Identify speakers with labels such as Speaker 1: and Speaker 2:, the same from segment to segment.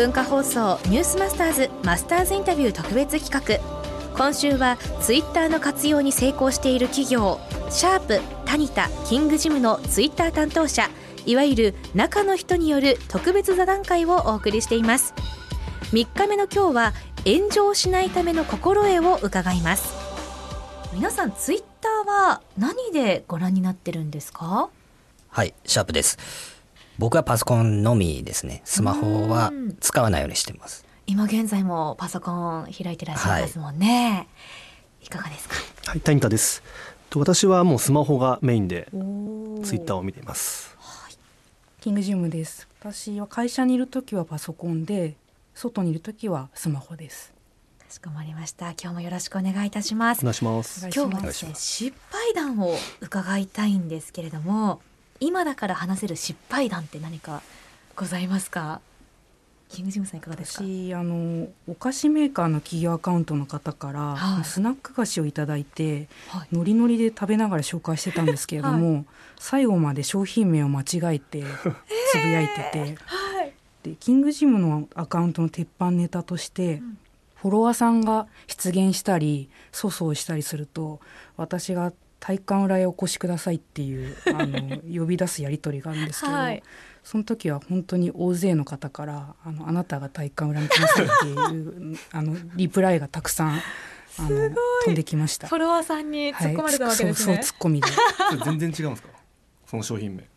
Speaker 1: 文化放送ニュースマスターズマスターズインタビュー特別企画。今週はツイッターの活用に成功している企業シャープタニタキングジムのツイッター担当者いわゆる中の人による特別座談会をお送りしています。3日目の今日は炎上しないための心得を伺います。皆さんツイッターは何でご覧になってるんですか？
Speaker 2: はいシャープです。僕はパソコンのみですね。スマホは使わないようにしてます。
Speaker 1: 今現在もパソコン開いてらっしゃいますもんね、はい、いかがですか？
Speaker 3: はいタニタです。私はもうスマホがメインでツイッターを見ています、はい、
Speaker 4: キングジムです。私は会社にいる時はパソコンで外にいる時はスマホです。
Speaker 1: かしこまりました。今日もよろしくお願いいたします。
Speaker 3: お願いします。
Speaker 1: 今日はですね失敗談を伺いたいんですけれども今だから話せる失敗談って何かございますか？キングジムさんいかがですか？
Speaker 4: 私あのお菓子メーカーの企業アカウントの方から、はい、スナック菓子をいただいて、はい、ノリノリで食べながら紹介してたんですけれども、はい、最後まで商品名を間違えて つぶやいてて、えー、でキングジムのアカウントの鉄板ネタとして、うん、フォロワーさんが出現したり粗相したりすると私が体育館裏へお越しくださいっていうあの呼び出すやり取りがあるんですけど、はい、その時は本当に大勢の方から「あのあなたが体育館裏に来なさい」っていうあのリプライがたくさんあの飛んできました。
Speaker 1: フォロワーさんに突っ込まれたわけですね、
Speaker 4: はい、そうそう突っ込みで。
Speaker 3: 全然違うんですか？その商品名。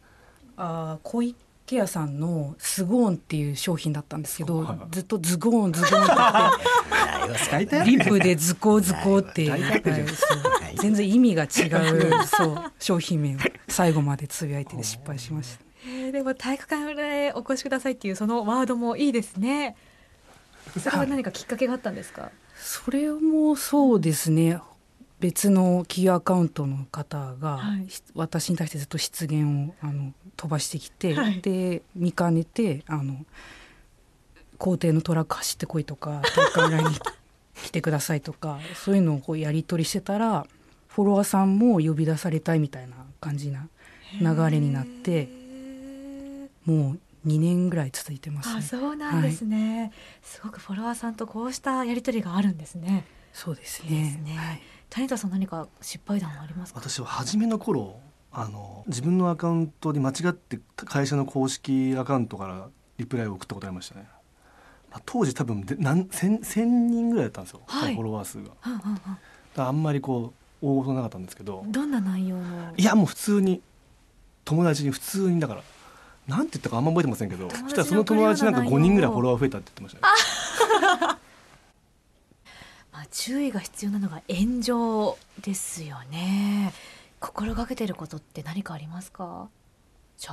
Speaker 4: あ小ケアさんのスゴーンっていう商品だったんですけど、はい、ずっとズゴーンズゴーンって リップでズコーズコーって、はい、全然意味が違うそう商品名を最後までつぶやいて失敗しました。
Speaker 1: えー、でも体育館裏へお越しくださいっていうそのワードもいいですね。それは何かきっかけがあったんですか？
Speaker 4: それもそうですね。別の企業アカウントの方が、はい、私に対してずっと失言をあの飛ばしてきて、はい、で見かねてあの校庭のトラック走ってこいとか大会裏に来てくださいとか そういうのをこうやり取りしてたらフォロワーさんも呼び出されたいみたいな感じな流れになってもう2年ぐらい続いてます、
Speaker 1: ね、あそうなんですね、はい、すごくフォロワーさんとこうしたやり取りがあるんですね。
Speaker 4: そうですね。
Speaker 1: いいすね。はい。谷田さん何か失敗談ありますか？
Speaker 3: 私は初めの頃あの自分のアカウントに間違って会社の公式アカウントからリプライを送ったことありましたね、まあ、当時多分で何千千人ぐらいだったんですよ、はい、フォロワー数が、はんはんはん。あんまりこう大事なかったんですけど。
Speaker 1: どんな内容の？
Speaker 3: いやもう普通に友達に普通にだからなんて言ったかあんま覚えてませんけどそしたらその友達なんか5人ぐらいフォロワー増えたって言ってましたね
Speaker 1: まあ、注意が必要なのが炎上ですよね。心がけてることって何かありますか？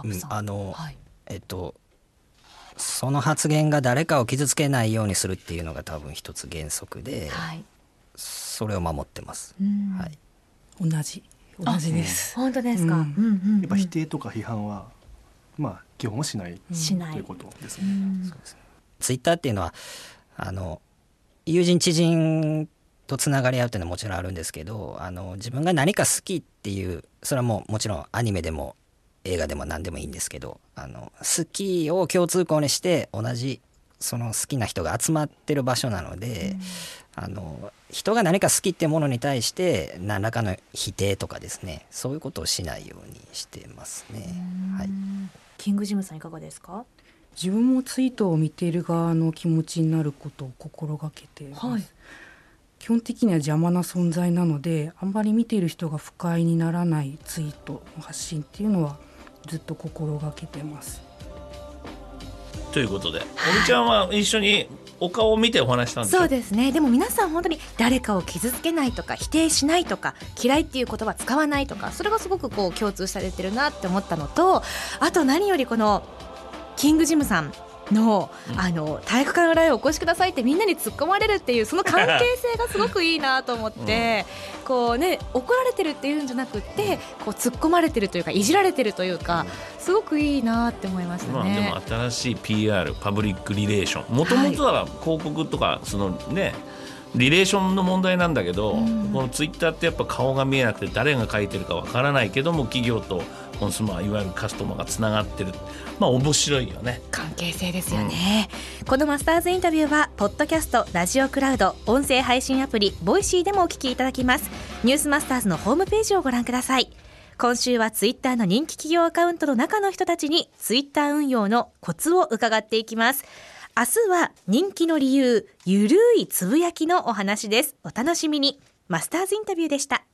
Speaker 2: うん、あの、はい、えっとその発言が誰かを傷つけないようにするっていうのが多分一つ原則で、はい、それを守ってます。はい。
Speaker 4: 同じ同じです。
Speaker 1: 本当ですか。うん
Speaker 3: うんうん、やっぱ否定とか批判はまあ基本はしないしない。ということですね。
Speaker 2: ツイッターっていうのはあの友人知人とつながり合うっていうのはもちろんあるんですけどあの自分が何か好きっていうそれはもうもちろんアニメでも映画でも何でもいいんですけどあの好きを共通項にして同じその好きな人が集まってる場所なので、うん、あの人が何か好きっていうものに対して何らかの否定とかですねそういうことをしないようにしてますね。はい、
Speaker 1: キングジムさんいかがですか？
Speaker 4: 自分もツイートを見ている側の気持ちになることを心がけてます、はい、基本的には邪魔な存在なのであんまり見ている人が不快にならないツイートの発信っていうのはずっと心がけてます
Speaker 5: ということで、おみちゃんは一緒にお顔を見てお話したんです
Speaker 1: そうですね。でも皆さん本当に誰かを傷つけないとか否定しないとか嫌いっていう言葉使わないとかそれがすごくこう共通されてるなって思ったのとあと何よりこのキングジムさんのあの体育館裏へお越しくださいってみんなに突っ込まれるっていうその関係性がすごくいいなと思って、うん、こうね怒られてるっていうんじゃなくてこう突っ込まれてるというかいじられてるというかすごくいいなって思いましたね。
Speaker 5: まあ、でも新しい PR パブリックリレーション。もともとは広告とかそのね、リレーションの問題なんだけど、うん、このツイッターってやっぱ顔が見えなくて誰が書いてるかわからないけども企業とコンスーマーいわゆるカスタマーがつながってる。まあ面白いよね。
Speaker 1: 関係性ですよね、うん、このマスターズインタビューはポッドキャストラジオクラウド音声配信アプリ Voicy でもお聞きいただきます。ニュースマスターズのホームページをご覧ください。今週はツイッターの人気企業アカウントの中の人たちにツイッター運用のコツを伺っていきます明日は人気の理由ゆるいつぶやきのお話です。お楽しみに。マスターズインタビューでした。